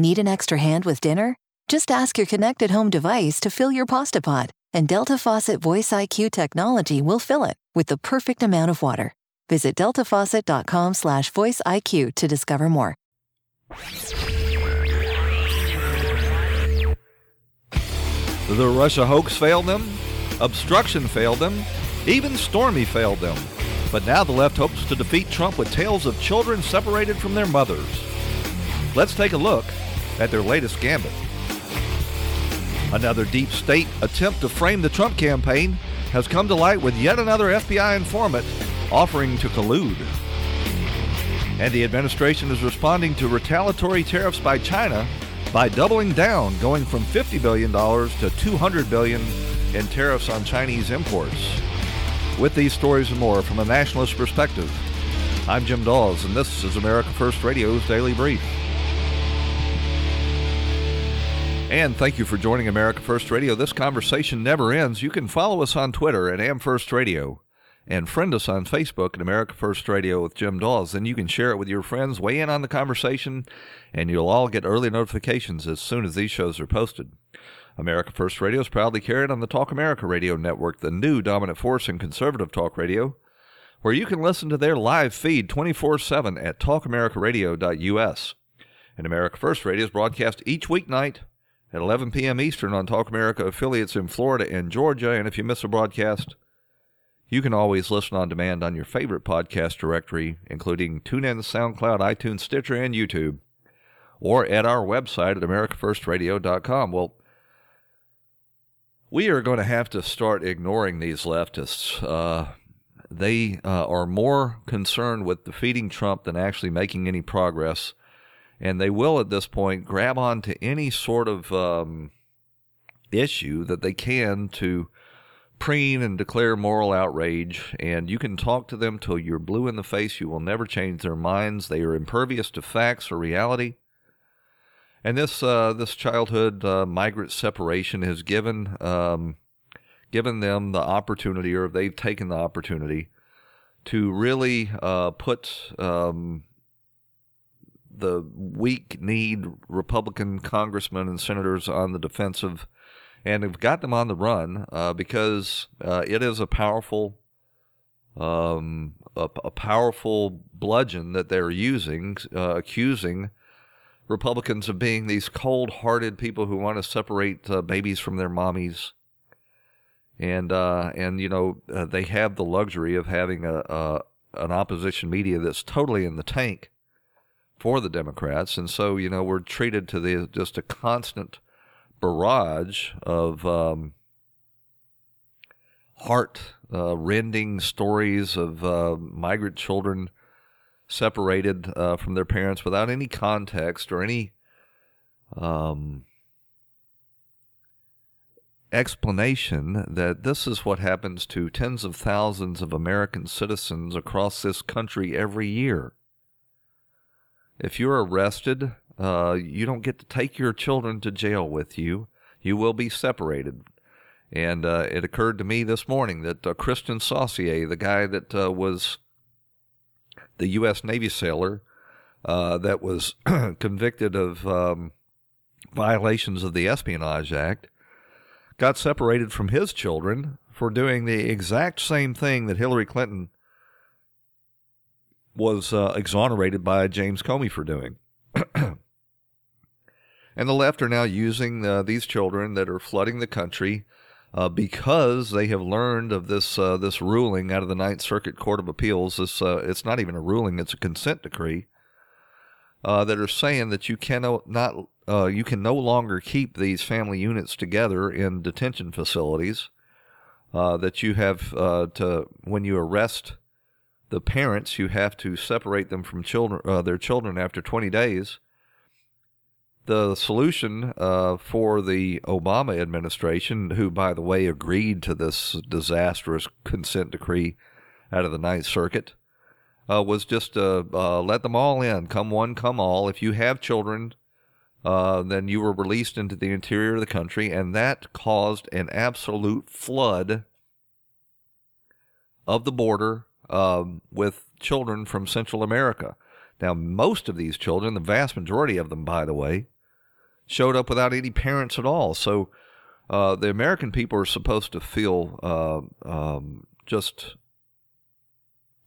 Need an extra hand with dinner? Just ask your connected home device to fill your pasta pot, and Delta Faucet Voice IQ technology will fill it with the perfect amount of water. Visit deltafaucet.com/slash voice IQ to discover more. The Russia hoax failed them, obstruction failed them, even Stormy failed them. But now the left hopes to defeat Trump with tales of children separated from their mothers. Let's take a look at their latest gambit. Another deep state attempt to frame the Trump campaign has come to light with yet another FBI informant offering to collude. And the administration is responding to retaliatory tariffs by China by doubling down, going from $50 billion to 200 billion in tariffs on Chinese imports. With these stories and more from a nationalist perspective, I'm Jim Dawes, and this is America First Radio's Daily Brief. And thank you for joining America First Radio. This conversation never ends. You can follow us on Twitter at AmFirstRadio and friend us on Facebook at America First Radio with Jim Dawes. Then you can share it with your friends, weigh in on the conversation, and you'll all get early notifications as soon as these shows are posted. America First Radio is proudly carried on the Talk America Radio Network, the new dominant force in conservative talk radio, where you can listen to their live feed 24 7 at talkamericaradio.us. And America First Radio is broadcast each weeknight at 11 p.m. Eastern on Talk America affiliates in Florida and Georgia. And if you miss a broadcast, you can always listen on demand on your favorite podcast directory, including TuneIn, SoundCloud, iTunes, Stitcher, and YouTube, or at our website at AmericaFirstRadio.com. Well, we are going to have to start ignoring these leftists. Uh, they uh, are more concerned with defeating Trump than actually making any progress. And they will, at this point, grab onto any sort of um, issue that they can to preen and declare moral outrage, and you can talk to them till you're blue in the face. You will never change their minds. They are impervious to facts or reality. And this uh, this childhood uh, migrant separation has given um, given them the opportunity, or they've taken the opportunity, to really uh, put um, the weak-kneed Republican congressmen and senators on the defensive and have got them on the run uh, because uh, it is a powerful, um, a, a, powerful bludgeon that they're using, uh, accusing Republicans of being these cold-hearted people who want to separate uh, babies from their mommies. And uh, and you know uh, they have the luxury of having a, a an opposition media that's totally in the tank for the Democrats, and so you know we're treated to the just a constant barrage of um, heart uh, rending stories of uh, migrant children separated uh, from their parents without any context or any um, explanation that this is what happens to tens of thousands of American citizens across this country every year. If you're arrested uh, you don't get to take your children to jail with you. You will be separated. And uh, it occurred to me this morning that uh, Kristian Saucier, the guy that uh, was the U.S. Navy sailor uh, that was convicted of um, violations of the Espionage Act, got separated from his children for doing the exact same thing that Hillary Clinton was uh, exonerated by James Comey for doing. And the left are now using uh, these children that are flooding the country uh, because they have learned of this uh, this ruling out of the Ninth Circuit Court of Appeals. This uh, it's not even a ruling; it's a consent decree uh, that are saying that you cannot not uh, you can no longer keep these family units together in detention facilities. that you have to when you arrest the parents, who have to separate them from children their children after 20 days the solution uh, for the Obama administration, who, by the way, agreed to this disastrous consent decree out of the Ninth Circuit, uh, was just to uh, let them all in, come one, come all. If you have children, uh, then you were released into the interior of the country, and that caused an absolute flood of the border um, with children from Central America. Now, most of these children, the vast majority of them, by the way, showed up without any parents at all. So uh, the American people are supposed to feel uh, um, just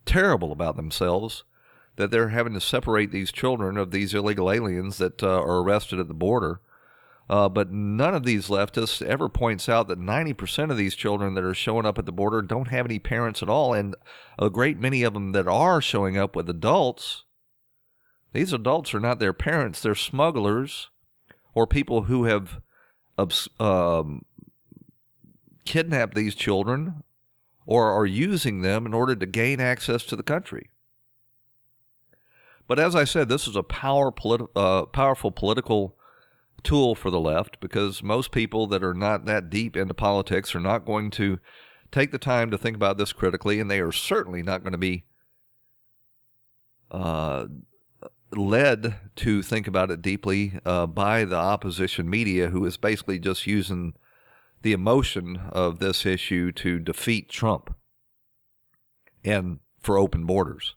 terrible about themselves that they're having to separate these children of these illegal aliens that uh, are arrested at the border. Uh, but none of these leftists ever points out that 90% of these children that are showing up at the border don't have any parents at all. And a great many of them that are showing up with adults, these adults are not their parents. They're smugglers or people who have um, kidnapped these children or are using them in order to gain access to the country. But as I said, this is a power politi- uh, powerful political tool for the left because most people that are not that deep into politics are not going to take the time to think about this critically, and they are certainly not going to be uh, led to think about it deeply uh, by the opposition media, who is basically just using the emotion of this issue to defeat Trump and for open borders.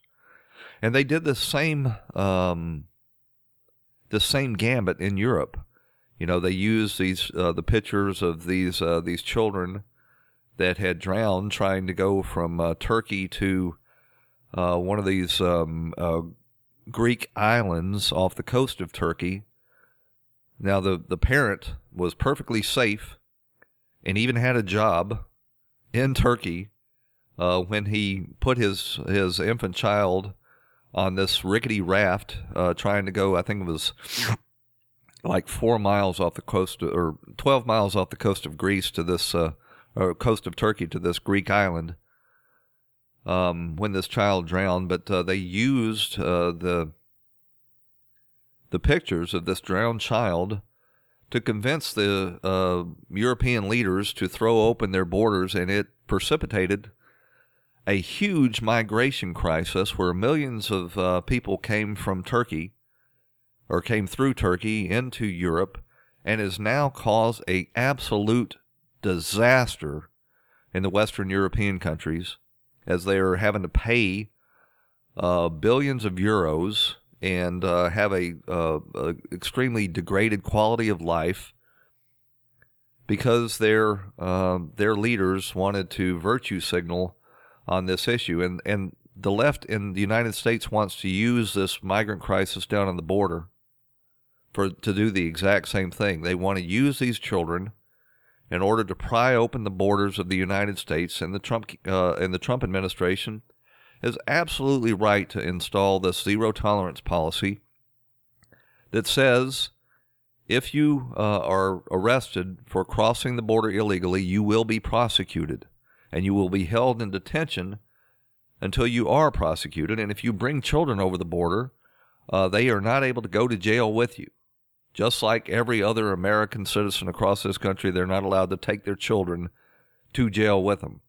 And they did the same um, the same gambit in Europe. You know, they used these uh, the pictures of these uh, these children that had drowned trying to go from uh, Turkey to uh, one of these um, uh, Greek islands off the coast of Turkey. Now the the parent was perfectly safe and even had a job in Turkey uh, when he put his his infant child on this rickety raft, trying to go. I think it was like four miles off the coast, of, or twelve miles off the coast of Greece to this, uh, or coast of Turkey to this Greek island. Um, when this child drowned, but uh, they used uh, the the pictures of this drowned child to convince the uh, European leaders to throw open their borders, and it precipitated a huge migration crisis where millions of uh, people came from Turkey or came through Turkey into Europe and has now caused a absolute disaster in the Western European countries as they are having to pay uh, billions of euros and uh, have a, uh, a, extremely degraded quality of life because their uh, their leaders wanted to virtue signal on this issue, and and the left in the United States wants to use this migrant crisis down on the border for to do the exact same thing. They want to use these children in order to pry open the borders of the United States, and the Trump uh, and the Trump administration is absolutely right to install this zero tolerance policy that says if you uh, are arrested for crossing the border illegally, you will be prosecuted and you will be held in detention until you are prosecuted. And if you bring children over the border, uh, they are not able to go to jail with you. Just like every other American citizen across this country, they're not allowed to take their children to jail with them.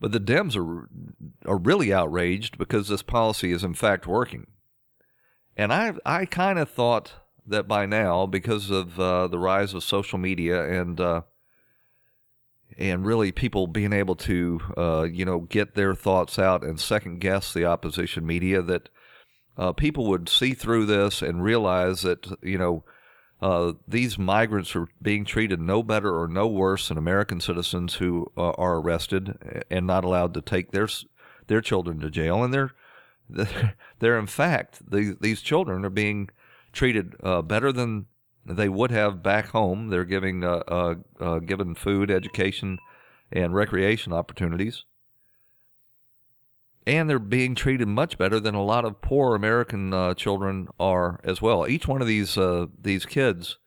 But the Dems are are really outraged because this policy is in fact working. And I I kind of thought that by now, because of uh, the rise of social media and uh, and really people being able to uh, you know get their thoughts out and second guess the opposition media, that uh, people would see through this and realize that you know uh, these migrants are being treated no better or no worse than American citizens who uh, are arrested and not allowed to take their their children to jail, and they're they're in fact these these children are being treated uh, better than they would have back home. They're giving uh, uh, given food, education, and recreation opportunities and they're being treated much better than a lot of poor American uh, children are as well. Each one of these uh, these kids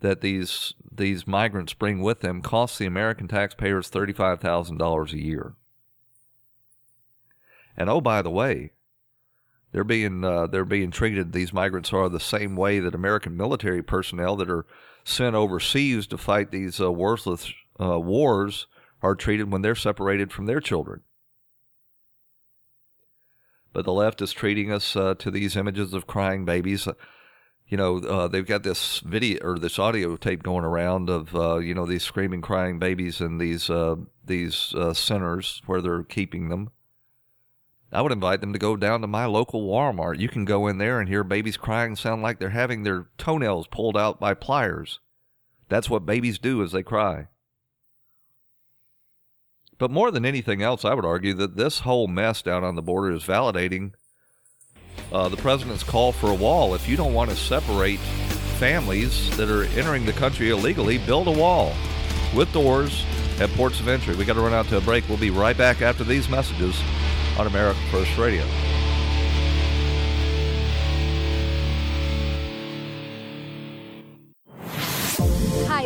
that these these migrants bring with them costs the American taxpayers thirty five thousand dollars a year. And oh, by the way, they're being uh, they're being treated. These migrants are the same way that American military personnel that are sent overseas to fight these uh, worthless uh, wars are treated when they're separated from their children but the left is treating us uh, to these images of crying babies. You know, uh, they've got this video or this audio tape going around of uh, you know these screaming, crying babies in these uh, these uh, centers where they're keeping them, I would invite them to go down to my local Walmart. You can go in there and hear babies crying sound like they're having their toenails pulled out by pliers. That's what babies do as they cry. But more than anything else, I would argue that this whole mess down on the border is validating uh, the president's call for a wall. If you don't want to separate families that are entering the country illegally, build a wall with doors at ports of entry. We got to run out to a break. We'll be right back after these messages on America First Radio.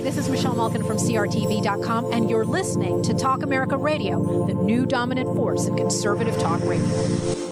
This is Michelle Malkin from CRTV.com, and you're listening to Talk America Radio, the new dominant force in conservative talk radio.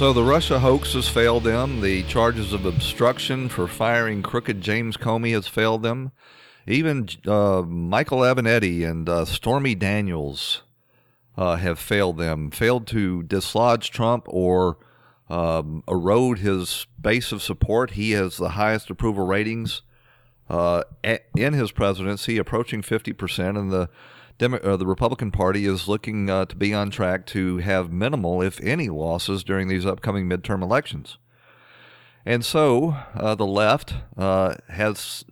So the Russia hoax has failed them. The charges of obstruction for firing crooked James Comey has failed them. Even uh, Michael Avenatti and uh, Stormy Daniels uh, have failed them, failed to dislodge Trump or um, erode his base of support. He has the highest approval ratings uh, in his presidency, approaching 50%, and the Demo- uh, the Republican Party is looking uh, to be on track to have minimal, if any, losses during these upcoming midterm elections. And so uh, the left uh, has,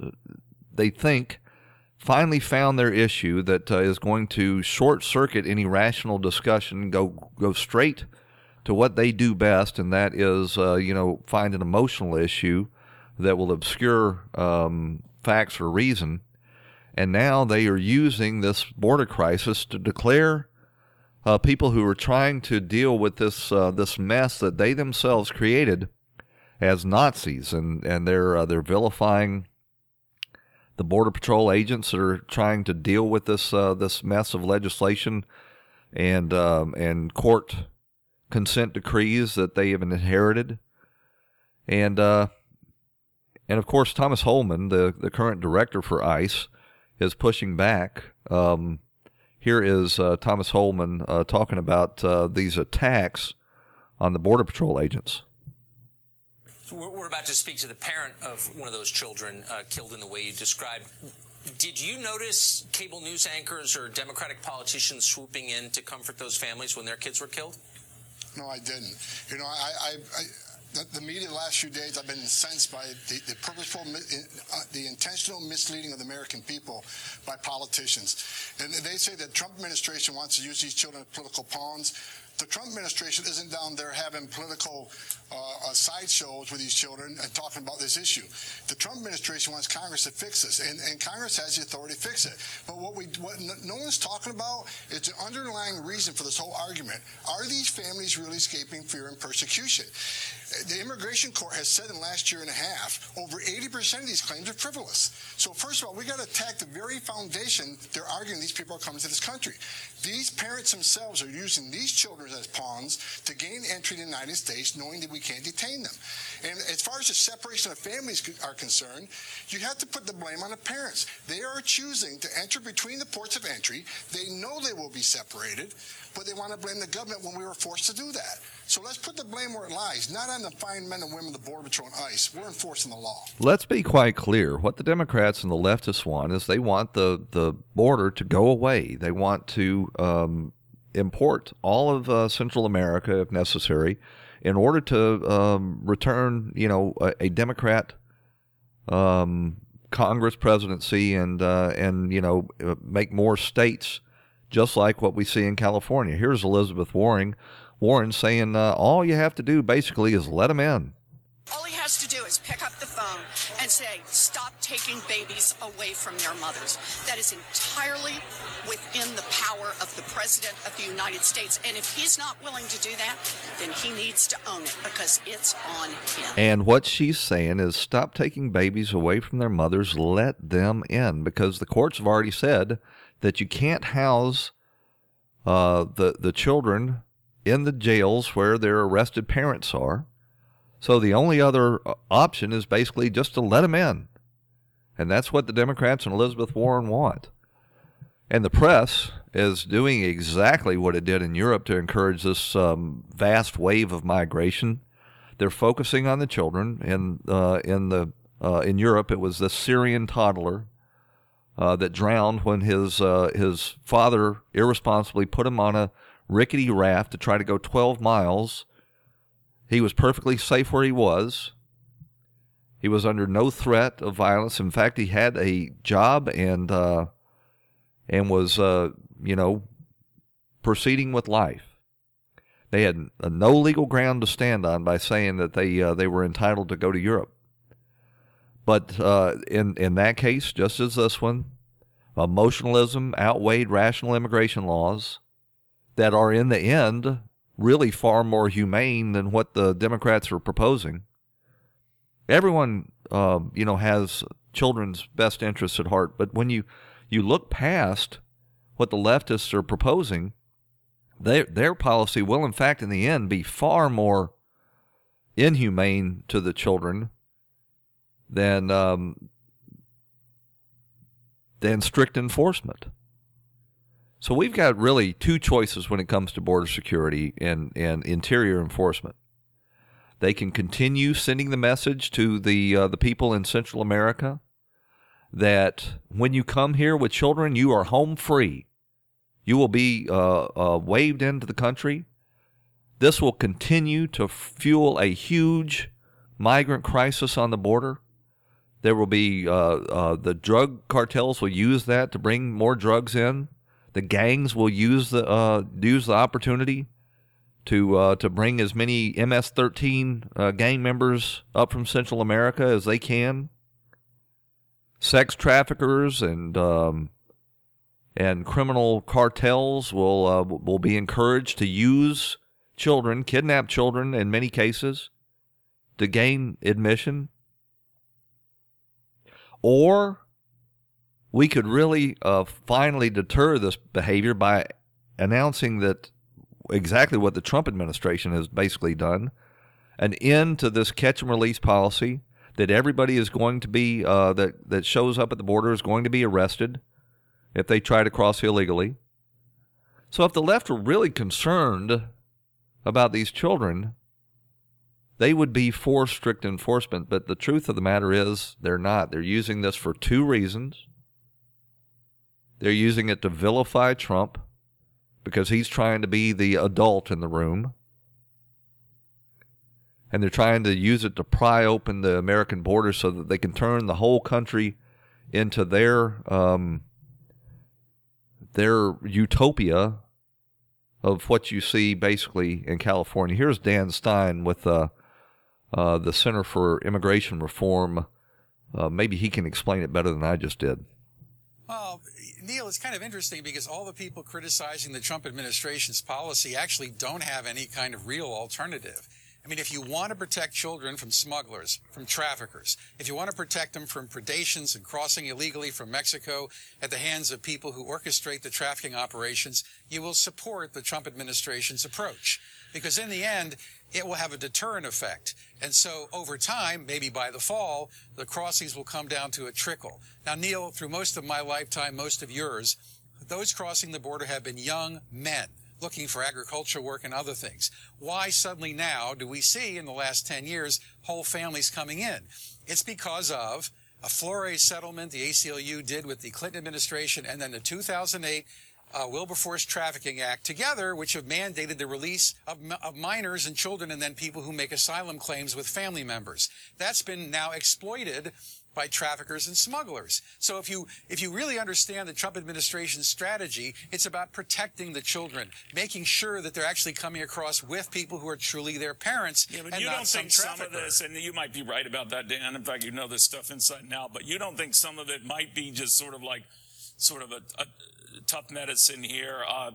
they think, finally found their issue that uh, is going to short circuit any rational discussion, go go straight to what they do best, and that is, uh, you know, find an emotional issue that will obscure um, facts or reason and now they are using this border crisis to declare uh, people who are trying to deal with this uh, this mess that they themselves created as Nazis, and and they're uh, they're vilifying the border patrol agents that are trying to deal with this uh, this mess of legislation and um, and court consent decrees that they have inherited, and uh, and of course Thomas Holman, the the current director for ICE is pushing back. Um, here is uh, Thomas Holman uh, talking about uh, these attacks on the Border Patrol agents. We're about to speak to the parent of one of those children uh, killed in the way you described. Did you notice cable news anchors or Democratic politicians swooping in to comfort those families when their kids were killed? No, I didn't. You know, I, I, I the, the, media the last few days, I've been incensed by the, the purposeful, uh, the intentional misleading of the American people by politicians. And they say that Trump administration wants to use these children as political pawns the Trump administration isn't down there having political uh, uh, sideshows with these children and talking about this issue. The Trump administration wants Congress to fix this, and, and Congress has the authority to fix it. But what we, what no one's talking about is the underlying reason for this whole argument. Are these families really escaping fear and persecution? The immigration court has said in the last year and a half, over 80% of these claims are frivolous. So first of all, we got to attack the very foundation they're arguing these people are coming to this country. These parents themselves are using these children prisoners as pawns to gain entry to the United States, knowing that we can't detain them. And as far as the separation of families are concerned, you have to put the blame on the parents. They are choosing to enter between the ports of entry. They know they will be separated, but they want to blame the government when we were forced to do that. So let's put the blame where it lies, not on the fine men and women of the Border Patrol and ICE. We're enforcing the law. Let's be quite clear. What the Democrats and the leftists want is they want the, the border to go away. They want to um, import all of uh, Central America, if necessary, in order to um, return, you know, a, a Democrat um, Congress presidency and uh, and you know uh, make more states just like what we see in California. Here's Elizabeth Warren Warren saying uh, all you have to do basically is let them in. All he has to do is pick up and say, stop taking babies away from their mothers. That is entirely within the power of the President of the United States. And if he's not willing to do that, then he needs to own it because it's on him. And what she's saying is stop taking babies away from their mothers, let them in, because the courts have already said that you can't house uh, the, the children in the jails where their arrested parents are. So the only other uh, option is basically just to let them in. And that's what the Democrats and Elizabeth Warren want. And the press is doing exactly what it did in Europe to encourage this um, vast wave of migration. They're focusing on the children. In uh, in the uh, in Europe, it was the Syrian toddler uh, that drowned when his uh, his father irresponsibly put him on a rickety raft to try to go 12 miles. He was perfectly safe where he was. He was under no threat of violence. In fact, he had a job and uh, and was uh, you know proceeding with life. They had no legal ground to stand on by saying that they uh, they were entitled to go to Europe. But uh, in in that case, just as this one, emotionalism outweighed rational immigration laws that are in the end really far more humane than what the Democrats are proposing. Everyone, uh, you know, has children's best interests at heart, but when you you look past what the leftists are proposing, their their policy will, in fact, in the end, be far more inhumane to the children than um, than strict enforcement. So we've got really two choices when it comes to border security and, and interior enforcement. They can continue sending the message to the uh, the people in Central America that when you come here with children, you are home free. You will be uh, uh, waved into the country. This will continue to fuel a huge migrant crisis on the border. There will be uh, uh, the drug cartels will use that to bring more drugs in the gangs will use the uh, use the opportunity to uh, to bring as many MS-13 uh, gang members up from Central America as they can. Sex traffickers and um, and criminal cartels will uh, will be encouraged to use children, kidnap children in many cases, to gain admission. Or we could really uh, finally deter this behavior by announcing that exactly what the Trump administration has basically done an end to this catch and release policy that everybody is going to be uh, that that shows up at the border is going to be arrested if they try to cross illegally. So if the left were really concerned about these children, they would be for strict enforcement. But the truth of the matter is, they're not. They're using this for two reasons. They're using it to vilify Trump because he's trying to be the adult in the room. And they're trying to use it to pry open the American border so that they can turn the whole country into their um, their utopia of what you see basically in California. Here's Dan Stein with uh, uh, the Center for Immigration Reform. Uh, maybe he can explain it better than I just did. Well, Neil, it's kind of interesting because all the people criticizing the Trump administration's policy actually don't have any kind of real alternative. I mean, if you want to protect children from smugglers, from traffickers, if you want to protect them from predations and crossing illegally from Mexico at the hands of people who orchestrate the trafficking operations, you will support the Trump administration's approach. Because in the end, it will have a deterrent effect. And so over time, maybe by the fall, the crossings will come down to a trickle. Now, Neil, through most of my lifetime, most of yours, those crossing the border have been young men looking for agricultural work and other things. Why suddenly now do we see in the last 10 years whole families coming in? It's because of a Flores settlement the ACLU did with the Clinton administration and then the 2008 uh, Wilberforce Trafficking Act together, which have mandated the release of, of, minors and children and then people who make asylum claims with family members. That's been now exploited by traffickers and smugglers. So if you if you really understand the Trump administration's strategy, it's about protecting the children, making sure that they're actually coming across with people who are truly their parents. Yeah, but you don't think some of this, and you might be right about that, Dan. In fact, you know this stuff inside and out, but you don't think some of it might be just sort of like sort of a, a tough medicine here. Uh,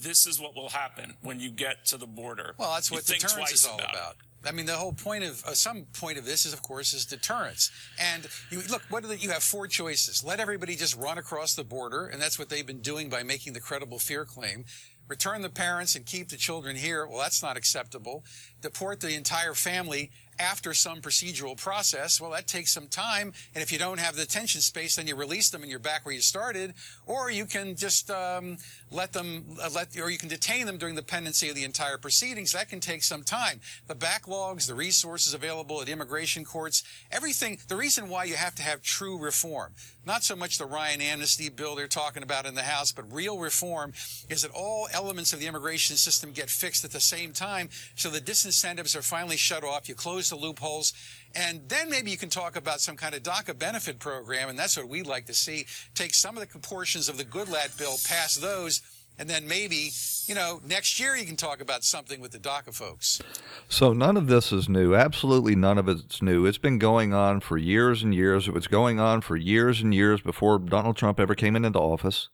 this is what will happen when you get to the border. Well, that's what deterrence is all about. about. I mean, the whole point of uh, some point of this is, of course, is deterrence. And you look, what are the, you have four choices. Let everybody just run across the border, and that's what they've been doing by making the credible fear claim. Return the parents and keep the children here. Well, that's not acceptable. Deport the entire family after some procedural process. Well, that takes some time. And if you don't have the attention space, then you release them and you're back where you started. Or you can just um, let them, uh, let, or you can detain them during the pendency of the entire proceedings. That can take some time. The backlogs, the resources available at immigration courts, everything. The reason why you have to have true reform, not so much the Ryan amnesty bill they're talking about in the House, but real reform is that all elements of the immigration system get fixed at the same time. So the disincentives are finally shut off. You close the loopholes. And then maybe you can talk about some kind of DACA benefit program, and that's what we'd like to see. Take some of the portions of the Goodlatte bill, pass those, and then maybe, you know, next year you can talk about something with the DACA folks. So none of this is new. Absolutely none of it's new. It's been going on for years and years. It was going on for years and years before Donald Trump ever came into office.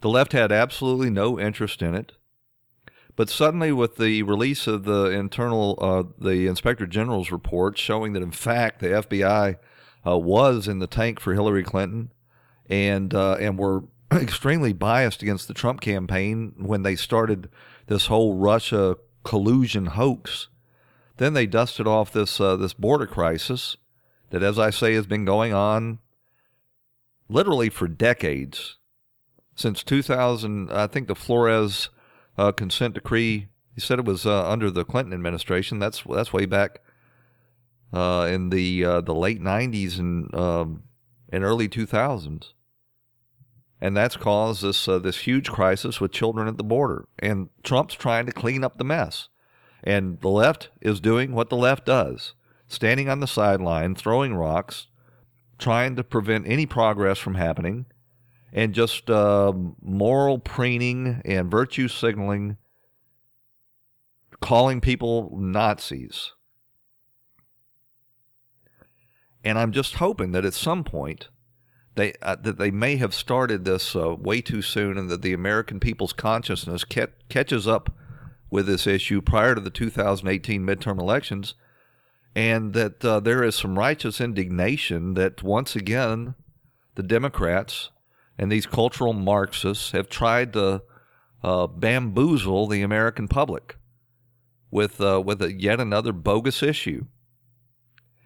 The left had absolutely no interest in it. But suddenly, with the release of the internal, uh, the Inspector General's report showing that in fact the FBI uh, was in the tank for Hillary Clinton, and uh, and were extremely biased against the Trump campaign when they started this whole Russia collusion hoax, then they dusted off this uh, this border crisis that, as I say, has been going on literally for decades since 2000. I think the Flores uh, consent decree. He said it was uh, under the Clinton administration. That's that's way back uh, in the uh, the late '90s and um, early 2000s, and that's caused this uh, this huge crisis with children at the border. And Trump's trying to clean up the mess, and the left is doing what the left does: standing on the sideline, throwing rocks, trying to prevent any progress from happening and just uh, moral preening and virtue signaling, calling people Nazis. And I'm just hoping that at some point they uh, that they may have started this uh, way too soon, and that the American people's consciousness catches up with this issue prior to the 2018 midterm elections, and that uh, there is some righteous indignation that once again the Democrats and these cultural Marxists have tried to uh, bamboozle the American public with uh, with a, yet another bogus issue.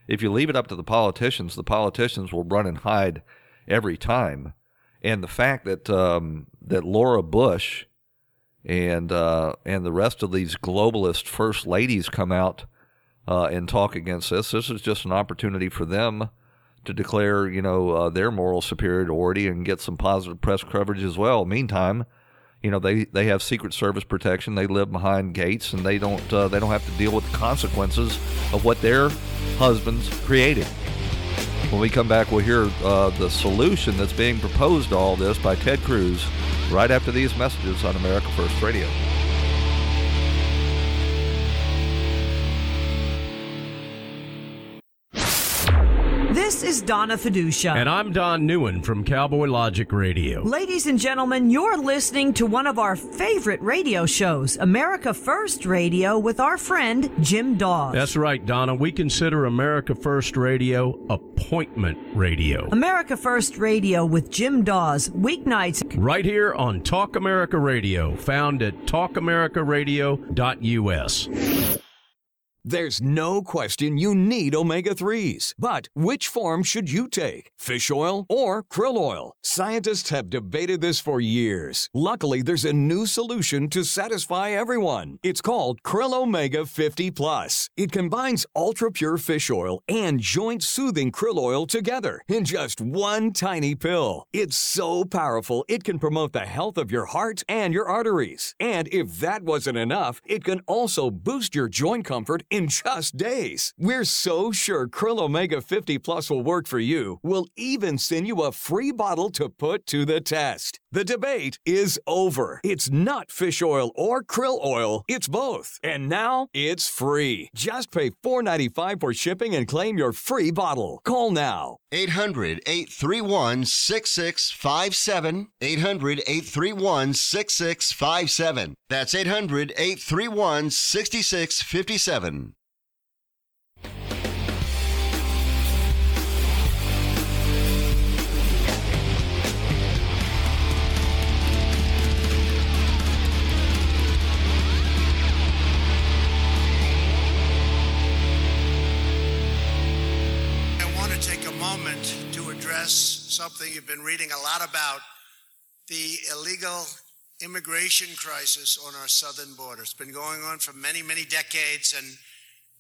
If you leave it up to the politicians, the politicians will run and hide every time. And the fact that um, that Laura Bush and uh, and the rest of these globalist first ladies come out uh, and talk against this, this is just an opportunity for them to declare, you know, uh, their moral superiority and get some positive press coverage as well. Meantime, you know, they, they have Secret Service protection. They live behind gates, and they don't uh, they don't have to deal with the consequences of what their husbands created. When we come back, we'll hear uh, the solution that's being proposed to all this by Ted Cruz right after these messages on America First Radio. Donna Fiducia. And I'm Don Newen from Cowboy Logic Radio. Ladies and gentlemen, you're listening to one of our favorite radio shows, America First Radio, with our friend Jim Dawes. That's right, Donna. We consider America First Radio appointment radio. America First Radio with Jim Dawes, weeknights. Right here on Talk America Radio, found at talkamericaradio.us. There's no question you need omega 3s. But which form should you take? Fish oil or krill oil? Scientists have debated this for years. Luckily, there's a new solution to satisfy everyone. It's called Krill Omega 50 Plus. It combines ultra pure fish oil and joint soothing krill oil together in just one tiny pill. It's so powerful, it can promote the health of your heart and your arteries. And if that wasn't enough, it can also boost your joint comfort in just days. We're so sure Krill Omega 50 Plus will work for you. We'll even send you a free bottle to put to the test. The debate is over. It's not fish oil or krill oil, it's both. And now it's free. Just pay $4.95 for shipping and claim your free bottle. Call now. 800 831 6657. 800 831 6657. That's 800 831 6657. Something you've been reading a lot about the illegal immigration crisis on our southern border. It's been going on for many, many decades and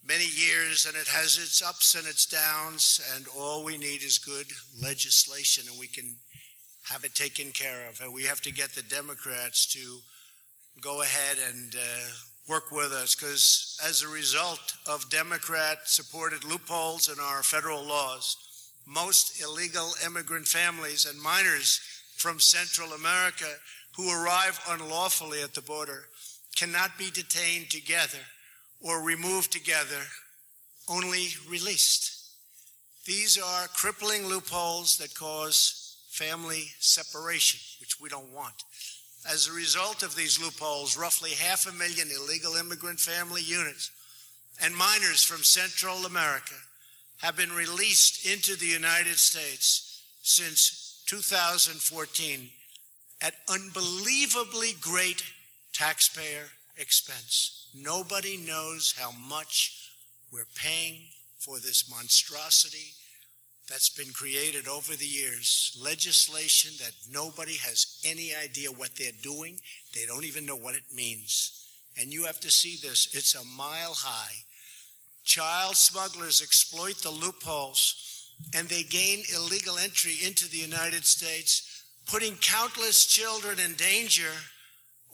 many years, and it has its ups and its downs, and all we need is good legislation, and we can have it taken care of. And we have to get the Democrats to go ahead and uh, work with us because as a result of Democrat supported loopholes in our federal laws, most illegal immigrant families and minors from Central America who arrive unlawfully at the border cannot be detained together or removed together, only released. These are crippling loopholes that cause family separation, which we don't want. As a result of these loopholes, roughly half a million illegal immigrant family units and minors from Central America have been released into the United States since 2014 at unbelievably great taxpayer expense. Nobody knows how much we're paying for this monstrosity that's been created over the years. Legislation that nobody has any idea what they're doing. They don't even know what it means. And you have to see this. It's a mile high. Child smugglers exploit the loopholes and they gain illegal entry into the United States, putting countless children in danger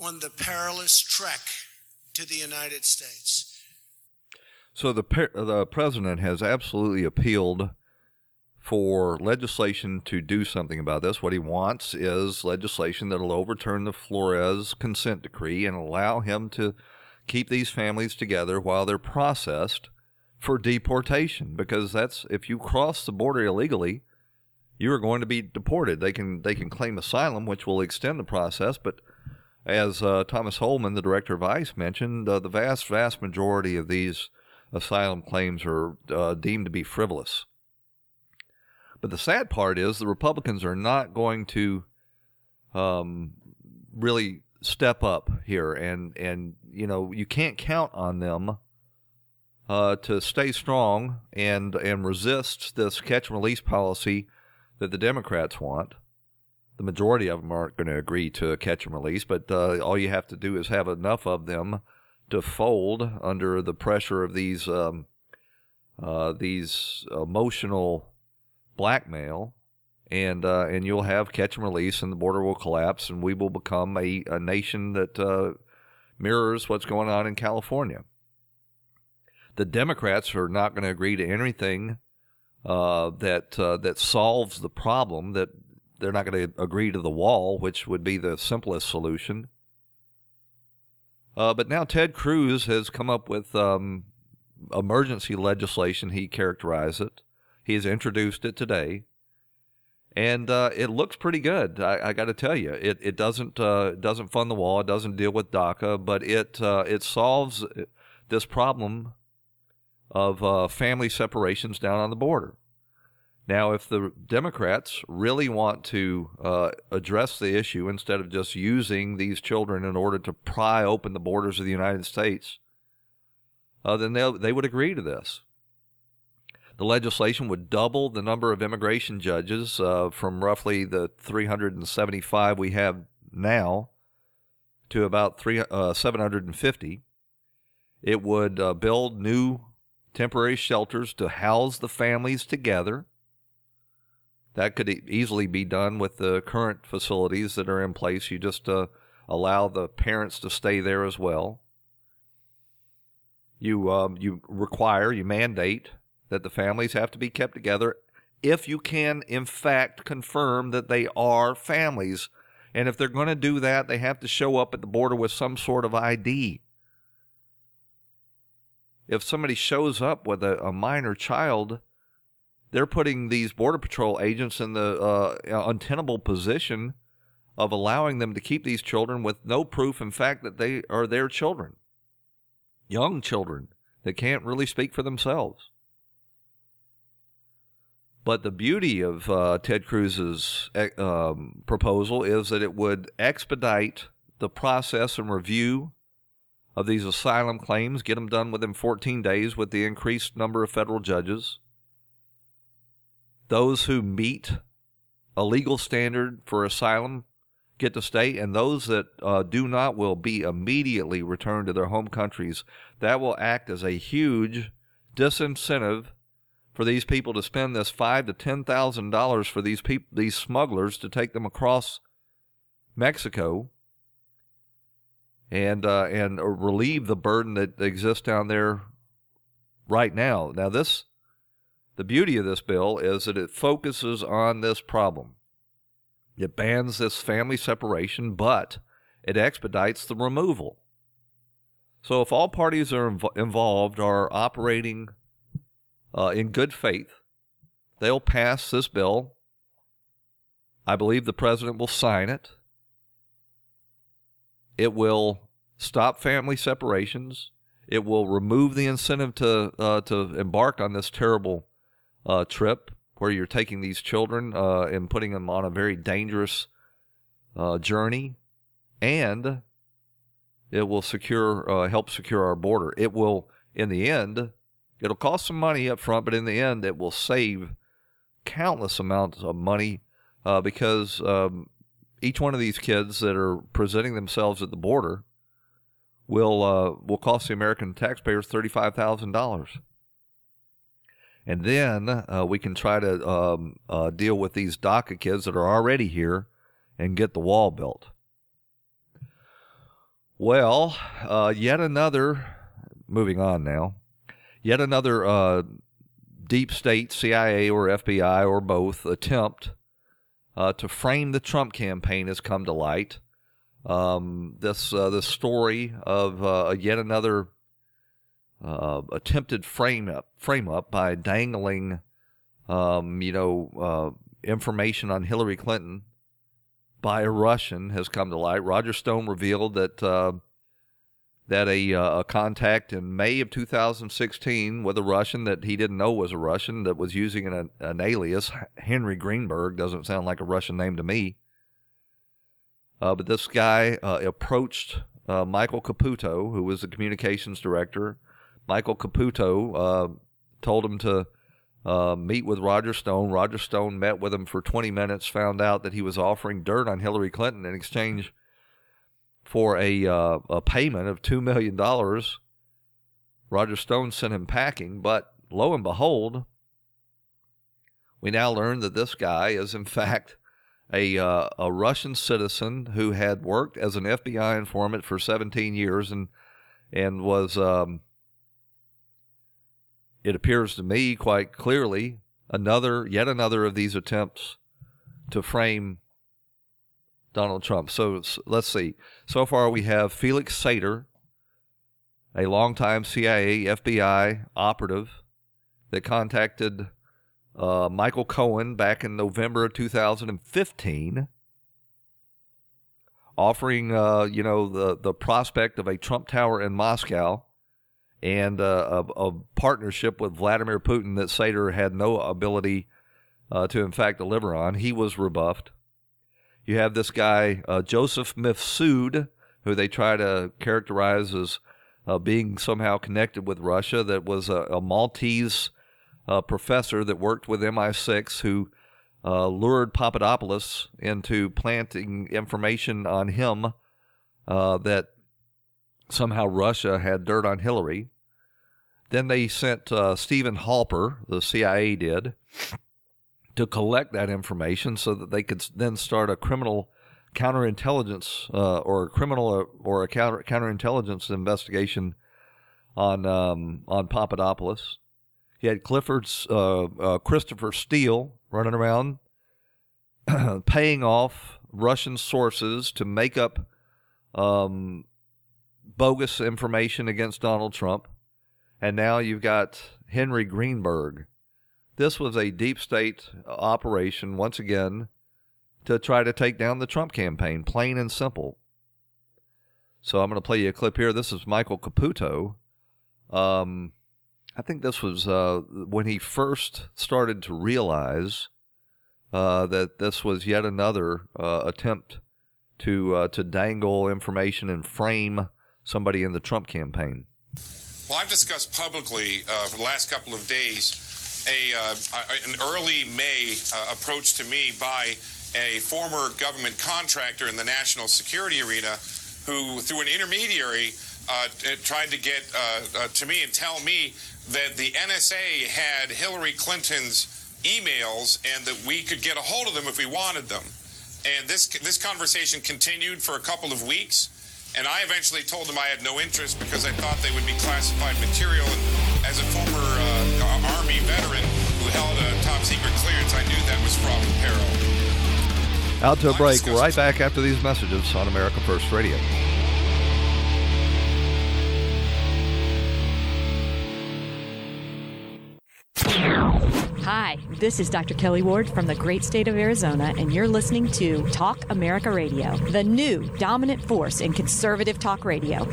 on the perilous trek to the United States. So the the president has absolutely appealed for legislation to do something about this. What he wants is legislation that'll overturn the Flores consent decree and allow him to keep these families together while they're processed for deportation because that's if you cross the border illegally you are going to be deported. They can they can claim asylum which will extend the process but as uh, Thomas Holman the director of ICE mentioned uh, the vast vast majority of these asylum claims are uh, deemed to be frivolous. But the sad part is the Republicans are not going to um, really step up here, and and you know you can't count on them uh, to stay strong and and resist this catch and release policy that the Democrats want. The majority of them aren't going to agree to a catch and release, but uh, all you have to do is have enough of them to fold under the pressure of these um, uh, these emotional blackmail, and uh, and you'll have catch and release, and the border will collapse, and we will become a, a nation that uh, mirrors what's going on in California. The Democrats are not going to agree to anything uh, that uh, that solves the problem. That they're not going to agree to the wall, which would be the simplest solution. Uh, but now Ted Cruz has come up with um, emergency legislation. He characterized it He has introduced it today, and uh, it looks pretty good. I, I got to tell you, it it doesn't uh, doesn't fund the wall. It doesn't deal with DACA, but it uh, it solves this problem of uh, family separations down on the border. Now, if the Democrats really want to uh, address the issue instead of just using these children in order to pry open the borders of the United States, uh, then they would agree to this. The legislation would double the number of immigration judges uh, from roughly the 375 we have now to about three, uh, 750. It would uh, build new temporary shelters to house the families together. That could easily be done with the current facilities that are in place. You just uh, allow the parents to stay there as well. You um, you require, you mandate that the families have to be kept together if you can, in fact, confirm that they are families. And if they're going to do that, they have to show up at the border with some sort of ID. If somebody shows up with a, a minor child, they're putting these Border Patrol agents in the uh, untenable position of allowing them to keep these children with no proof, in fact, that they are their children. Young children that can't really speak for themselves. But the beauty of uh, Ted Cruz's eh, um, proposal is that it would expedite the process and review of these asylum claims, get them done within 14 days with the increased number of federal judges. Those who meet a legal standard for asylum get to stay, and those that uh, do not will be immediately returned to their home countries. That will act as a huge disincentive for these people to spend this five to ten thousand dollars for these these smugglers, to take them across Mexico and uh, and relieve the burden that exists down there right now. Now, this the beauty of this bill is that it focuses on this problem. It bans this family separation, but it expedites the removal. So, if all parties are inv- involved are operating uh, in good faith. They'll pass this bill. I believe the president will sign it. It will stop family separations. It will remove the incentive to uh, to embark on this terrible uh, trip where you're taking these children uh, and putting them on a very dangerous uh, journey, and it will secure uh, help secure our border. It will, in the end, It'll cost some money up front, but in the end, it will save countless amounts of money uh, because um, each one of these kids that are presenting themselves at the border will uh, will cost the American taxpayers thirty five thousand dollars, and then uh, we can try to um, uh, deal with these DACA kids that are already here and get the wall built. Well, uh, yet another. Moving on now yet another uh, deep state, CIA or FBI or both, attempt uh, to frame the Trump campaign has come to light. Um, this uh, this story of uh, yet another uh, attempted frame up frame up by dangling, um, you know, uh, information on Hillary Clinton by a Russian has come to light. Roger Stone revealed that that a, uh, a contact in May of 2016 with a Russian that he didn't know was a Russian that was using an, an alias, Henry Greenberg, doesn't sound like a Russian name to me. Uh, but this guy uh, approached uh, Michael Caputo, who was the communications director. Michael Caputo uh, told him to uh, meet with Roger Stone. Roger Stone met with him for 20 minutes, found out that he was offering dirt on Hillary Clinton in exchange – for a, uh, a payment of $2 million. Roger Stone sent him packing, but lo and behold, we now learn that this guy is, in fact, a, uh, a Russian citizen who had worked as an FBI informant for 17 years and, and was, um, it appears to me quite clearly, another, yet another of these attempts to frame Donald Trump. So, so let's see. So far, we have Felix Sater, a longtime CIA, FBI operative that contacted uh, Michael Cohen back in November of 2015, offering uh, you know the the prospect of a Trump Tower in Moscow and uh, a, a, partnership with Vladimir Putin that Sater had no ability uh, to, in fact, deliver on. He was rebuffed. You have this guy, uh, Joseph Mifsud, who they try to characterize as uh, being somehow connected with Russia, that was a, a Maltese uh, professor that worked with MI6 who uh, lured Papadopoulos into planting information on him that somehow Russia had dirt on Hillary. Then they sent uh, Stephen Halper, the CIA did, to collect that information so that they could then start a criminal counterintelligence uh, or a criminal uh, or a counter counterintelligence investigation on um, on Papadopoulos. He had Clifford's uh, uh Christopher Steele running around paying off Russian sources to make up um, bogus information against Donald Trump. And now you've got Henry Greenberg. This was a deep state operation, once again, to try to take down the Trump campaign, plain and simple. So I'm going to play you a clip here. This is Michael Caputo. Um, I think this was uh, when he first started to realize uh, that this was yet another uh, attempt to uh, to dangle information and frame somebody in the Trump campaign? Well, I've discussed publicly uh, for the last couple of days a uh, an early May uh, approach to me by a former government contractor in the national security arena who, through an intermediary, uh, tried to get uh, uh, to me and tell me that the NSA had Hillary Clinton's emails and that we could get a hold of them if we wanted them. And this this conversation continued for a couple of weeks. And I eventually told them I had no interest because I thought they would be classified material. And as a former veteran who held a top secret clearance, I knew that was fraught with peril. Out to a break. Right back after these messages on America First Radio. Hi, this is Dr. Kelli Ward from the great state of Arizona, and you're listening to Talk America Radio, the new dominant force in conservative talk radio.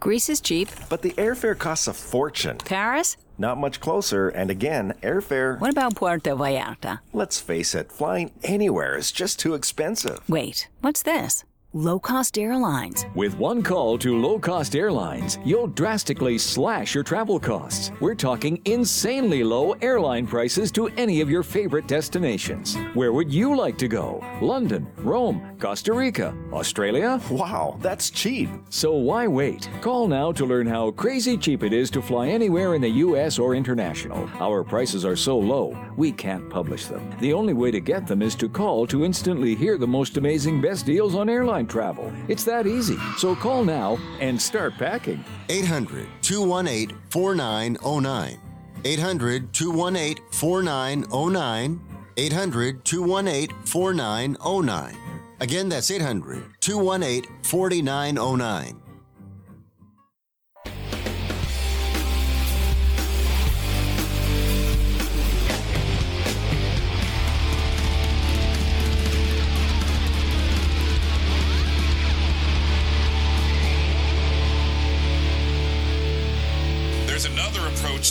Greece is cheap. But the airfare costs a fortune. Paris? Not much closer, and again, airfare. What about Puerto Vallarta? Let's face it, flying anywhere is just too expensive. Wait, what's this? Low Cost Airlines. With one call to Low Cost Airlines, you'll drastically slash your travel costs. We're talking insanely low airline prices to any of your favorite destinations. Where would you like to go? London, Rome, Costa Rica, Australia? Wow, that's cheap. So why wait? Call now to learn how crazy cheap it is to fly anywhere in the U.S. or international. Our prices are so low, we can't publish them. The only way to get them is to call to instantly hear the most amazing best deals on airline travel. It's that easy. So call now and start packing. 800 218 4909. 800 218 4909. 800 218 4909. Again, that's 800 218 4909.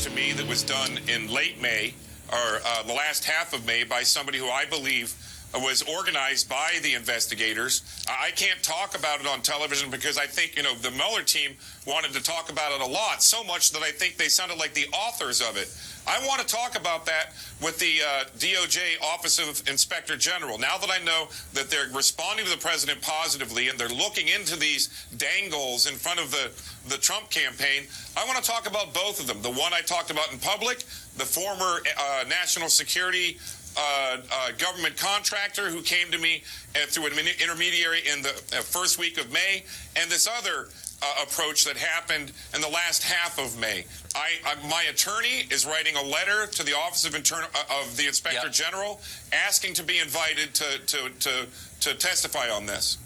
to me that was done in late May or uh, the last half of May by somebody who I believe was organized by the investigators. I can't talk about it on television because I think, you know, the Mueller team wanted to talk about it a lot, so much that I think they sounded like the authors of it. I want to talk about that with the uh, DOJ Office of Inspector General. Now that I know that they're responding to the president positively and they're looking into these dangles in front of the, the Trump campaign, I want to talk about both of them. The one I talked about in public, the former uh, national security uh, uh, government contractor who came to me uh, through an intermediary in the uh, first week of May, and this other uh, approach that happened in the last half of May. I, I, my attorney is writing a letter to the Office of, Internal, uh, of the Inspector yep. General asking to be invited to, to, to, to testify on this.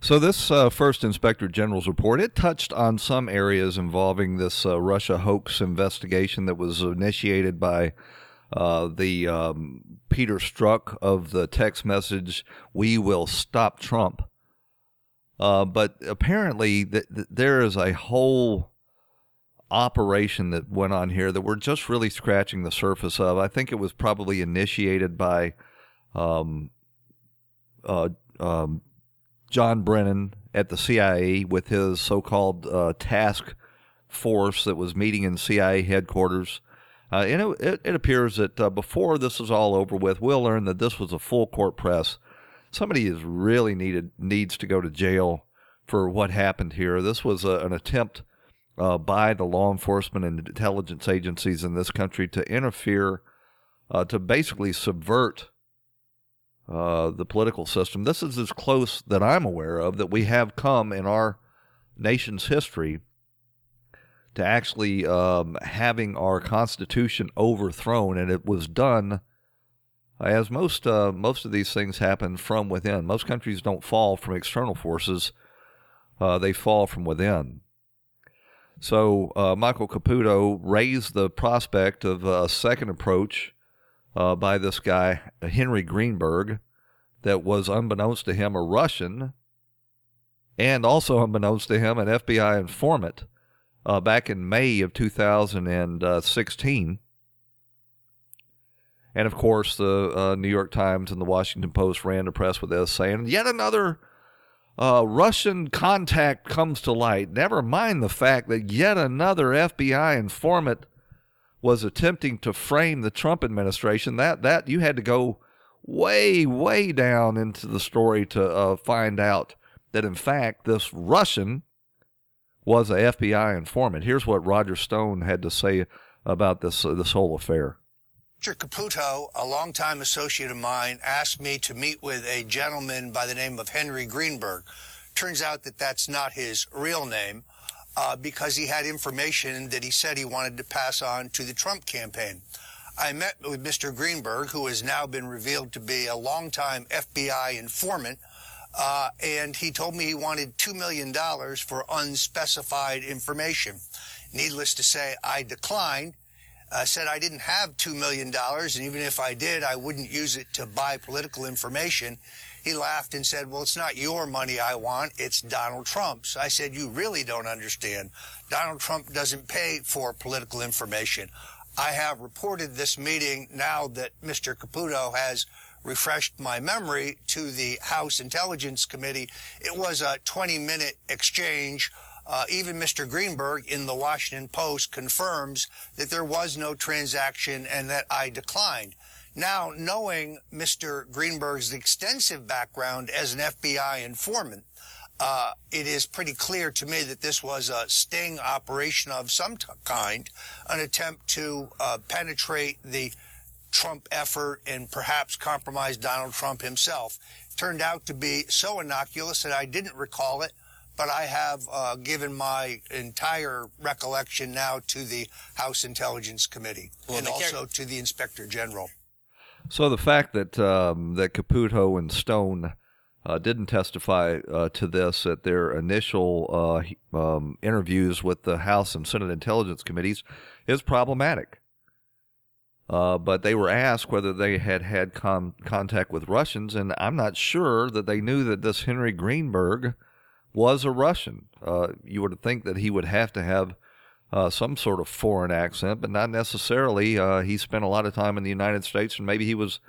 So this uh, first Inspector General's report it touched on some areas involving this uh, Russia hoax investigation that was initiated by uh, the um, Peter Strzok of the text message "We will stop Trump." Uh, but apparently, th- th- there is a whole operation that went on here that we're just really scratching the surface of. I think it was probably initiated by um, uh, um, John Brennan at the CIA with his so-called uh, task force that was meeting in CIA headquarters. Uh, and it, it, appears that uh, before this is all over with, we'll learn that this was a full court press. Somebody is really needed needs to go to jail for what happened here. This was a, an attempt uh, by the law enforcement and intelligence agencies in this country to interfere, uh, to basically subvert uh, the political system. This is as close that I'm aware of that we have come in our nation's history to actually um, having our Constitution overthrown, and it was done as most uh, most of these things happen from within. Most countries don't fall from external forces; uh, they fall from within. So uh, Michael Caputo raised the prospect of a second approach uh, by this guy Henry Greenberg, that was unbeknownst to him a Russian, and also unbeknownst to him an FBI informant uh, back in May of 2016. And of course, the uh, New York Times and the Washington Post ran the press with this, saying yet another uh, Russian contact comes to light. Never mind the fact that yet another FBI informant was attempting to frame the Trump administration. That that you had to go way, way down into the story to uh, find out that in fact this Russian was a FBI informant. Here's what Roger Stone had to say about this uh, this whole affair. Mr. Caputo, a longtime associate of mine, asked me to meet with a gentleman by the name of Henry Greenberg. Turns out that that's not his real name uh, because he had information that he said he wanted to pass on to the Trump campaign. I met with Mr. Greenberg, who has now been revealed to be a longtime FBI informant, uh, and he told me he wanted $2 million for unspecified information. Needless to say, I declined. I said I didn't have $2 million, and even if I did, I wouldn't use it to buy political information. He laughed and said, Well, it's not your money I want, it's Donald Trump's. I said, You really don't understand. Donald Trump doesn't pay for political information. I have reported this meeting now that Mr. Caputo has refreshed my memory to the House Intelligence Committee. It was a 20 minute exchange. Uh, even Mr. Greenberg in the Washington Post confirms that there was no transaction and that I declined. Now, knowing Mr. Greenberg's extensive background as an FBI informant, uh, it is pretty clear to me that this was a sting operation of some t- kind, an attempt to uh, penetrate the Trump effort and perhaps compromise Donald Trump himself. Turned out to be so innocuous that I didn't recall it, but I have uh, given my entire recollection now to the House Intelligence Committee well, and also to the Inspector General. So the fact that um, that Caputo and Stone uh, didn't testify uh, to this at their initial uh, um, interviews with the House and Senate Intelligence Committees is problematic. Uh, but they were asked whether they had had com- contact with Russians, and I'm not sure that they knew that this Henry Greenberg was a Russian. Uh, you would think that he would have to have uh, some sort of foreign accent, but not necessarily. Uh, he spent a lot of time in the United States, and maybe he was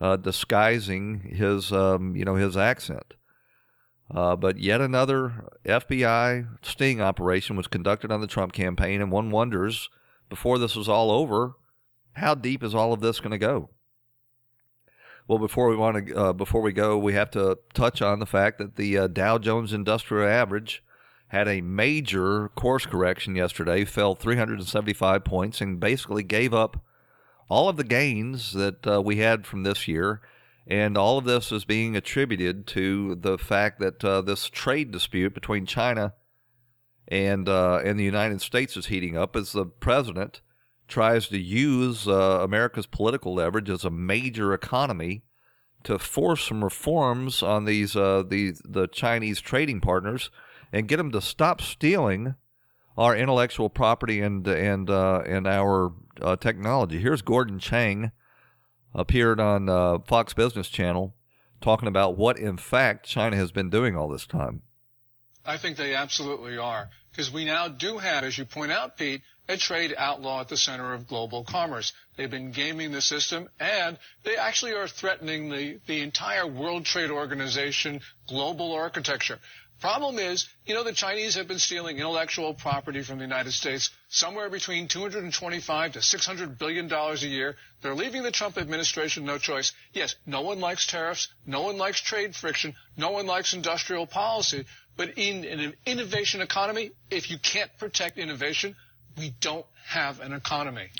uh, disguising his, um, you know, his accent. Uh, but yet another FBI sting operation was conducted on the Trump campaign, and one wonders, before this was all over, how deep is all of this going to go? Well, before we want to, uh, before we go, we have to touch on the fact that the uh, Dow Jones Industrial Average had a major course correction yesterday, fell 375 points, and basically gave up all of the gains that uh, we had from this year. And all of this is being attributed to the fact that uh, this trade dispute between China and uh, and the United States is heating up as the president tries to use uh, America's political leverage as a major economy to force some reforms on these uh, the Chinese trading partners and get them to stop stealing our intellectual property and and uh, and our uh, technology. Here's Gordon Chang appeared on uh, Fox Business Channel talking about what in fact China has been doing all this time. I think they absolutely are because we now do have, as you point out, Pete, a trade outlaw at the center of global commerce. They've been gaming the system, and they actually are threatening the, the entire World Trade Organization global architecture. Problem is, you know, the Chinese have been stealing intellectual property from the United States somewhere between 225 to 600 billion dollars a year. They're leaving the Trump administration no choice. Yes, no one likes tariffs, no one likes trade friction, no one likes industrial policy, but in, in an innovation economy, if you can't protect innovation, we don't have an economy.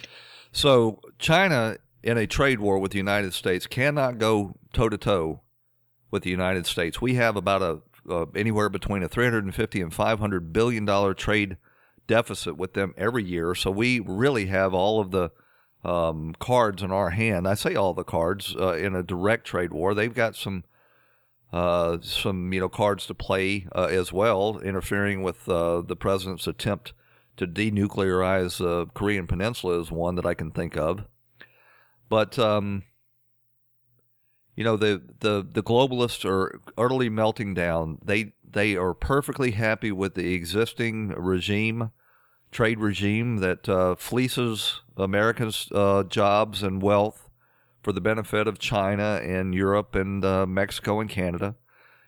So China in a trade war with the United States cannot go toe to toe with the United States. We have about a uh, anywhere between a 350 and 500 billion dollar trade deficit with them every year. So we really have all of the um, cards in our hand. I say all the cards uh, in a direct trade war. They've got some uh, some you know cards to play uh, as well, interfering with uh, the president's attempt to denuclearize the Korean Peninsula is one that I can think of. But um, you know the, the the globalists are utterly melting down. They they are perfectly happy with the existing regime, trade regime that uh, fleeces Americans' uh, jobs and wealth for the benefit of China and Europe and uh, Mexico and Canada,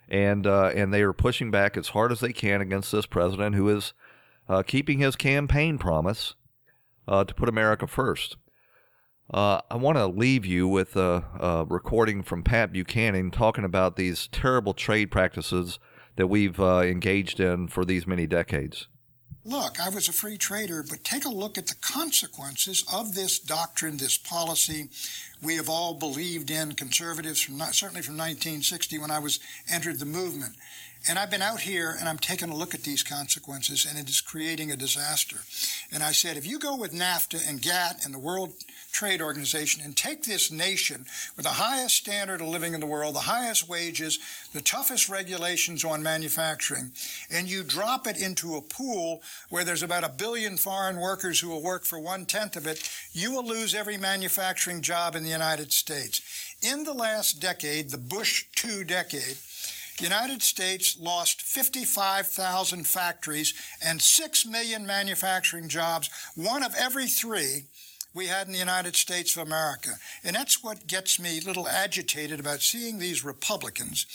and uh, and they are pushing back as hard as they can against this president who is uh, keeping his campaign promise uh, to put America first. Uh, I want to leave you with a, a, recording from Pat Buchanan talking about these terrible trade practices that we've uh, engaged in for these many decades. Look, I was a free trader, but take a look at the consequences of this doctrine, this policy we have all believed in, conservatives from certainly from 1960 when I was entered the movement. And I've been out here and I'm taking a look at these consequences, and it is creating a disaster. And I said, if you go with NAFTA and GATT and the World Trade Organization and take this nation with the highest standard of living in the world, the highest wages, the toughest regulations on manufacturing, and you drop it into a pool where there's about a billion foreign workers who will work for one tenth of it, you will lose every manufacturing job in the United States. In the last decade, the Bush two decade, the United States lost 55,000 factories and 6 million manufacturing jobs, one of every three we had in the United States of America. And that's what gets me a little agitated about seeing these Republicans,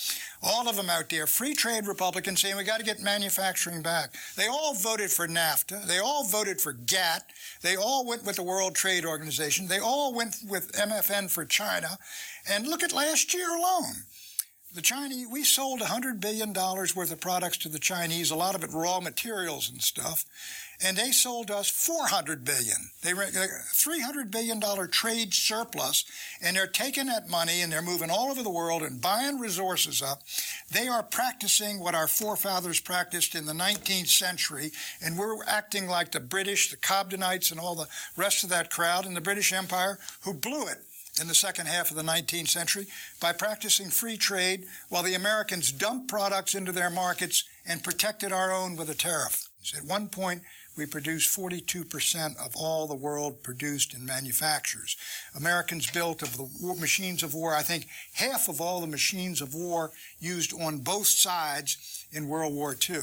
all of them out there, free trade Republicans, saying we got to get manufacturing back. They all voted for NAFTA. They all voted for GATT. They all went with the World Trade Organization. They all went with MFN for China. And look at last year alone the Chinese, we sold $100 billion worth of products to the Chinese, a lot of it raw materials and stuff, and they sold us 400 billion. They were uh, $300 billion trade surplus, and they're taking that money and they're moving all over the world and buying resources up. They are practicing what our forefathers practiced in the 19th century, and we're acting like the British, the Cobdenites, and all the rest of that crowd in the British Empire who blew it in the second half of the 19th century by practicing free trade while the Americans dumped products into their markets and protected our own with a tariff. At one point, we produced 42% of all the world produced in manufactures. Americans built of the war, machines of war, I think half of all the machines of war used on both sides in World War II.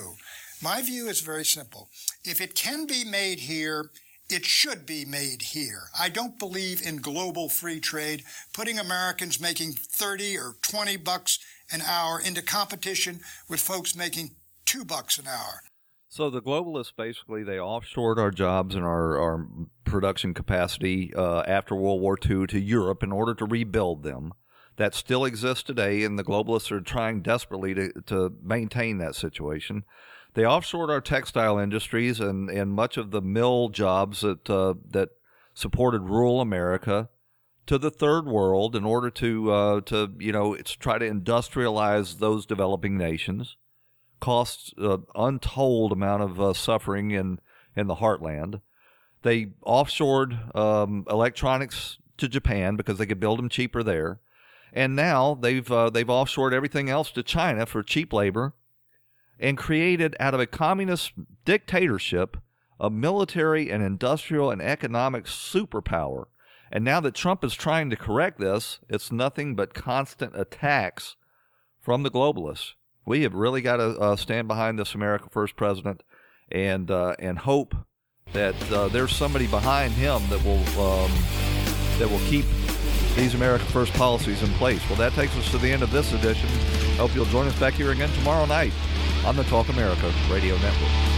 My view is very simple. If it can be made here, it should be made here. I don't believe in global free trade, putting Americans making 30 or 20 bucks an hour into competition with folks making 2 bucks an hour. So the globalists basically they offshored our jobs and our, our production capacity uh, after World War II to Europe in order to rebuild them. That still exists today, and the globalists are trying desperately to, to maintain that situation. They offshored our textile industries and, and much of the mill jobs that uh, that supported rural America to the third world in order to uh, to you know try to industrialize those developing nations. Costs uh, untold amount of uh, suffering in in the heartland. They offshored um, electronics to Japan because they could build them cheaper there. and now they've uh, they've offshored everything else to China for cheap labor, and created out of a communist dictatorship a military and industrial and economic superpower. And now that Trump is trying to correct this, it's nothing but constant attacks from the globalists. We have really got to uh, stand behind this America First president and uh, and hope that uh, there's somebody behind him that will um, that will keep these America First policies in place. Well, that takes us to the end of this edition. Hope you'll join us back here again tomorrow night on the Talk America Radio Network.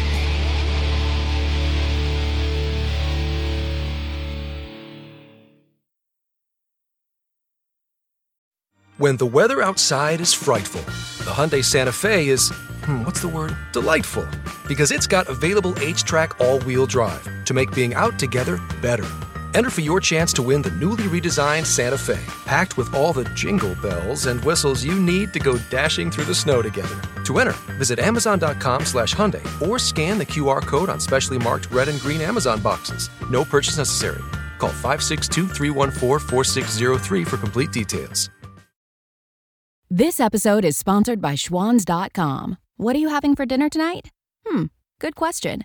When the weather outside is frightful, the Hyundai Santa Fe is, hmm, what's the word? Delightful. Because it's got available H track all wheel drive to make being out together better. Enter for your chance to win the newly redesigned Santa Fe, packed with all the jingle bells and whistles you need to go dashing through the snow together. To enter, visit Amazon.com slash Hyundai or scan the QR code on specially marked red and green Amazon boxes. No purchase necessary. Call 562 314 4603 for complete details. This episode is sponsored by Schwans.com. What are you having for dinner tonight? Hmm, good question.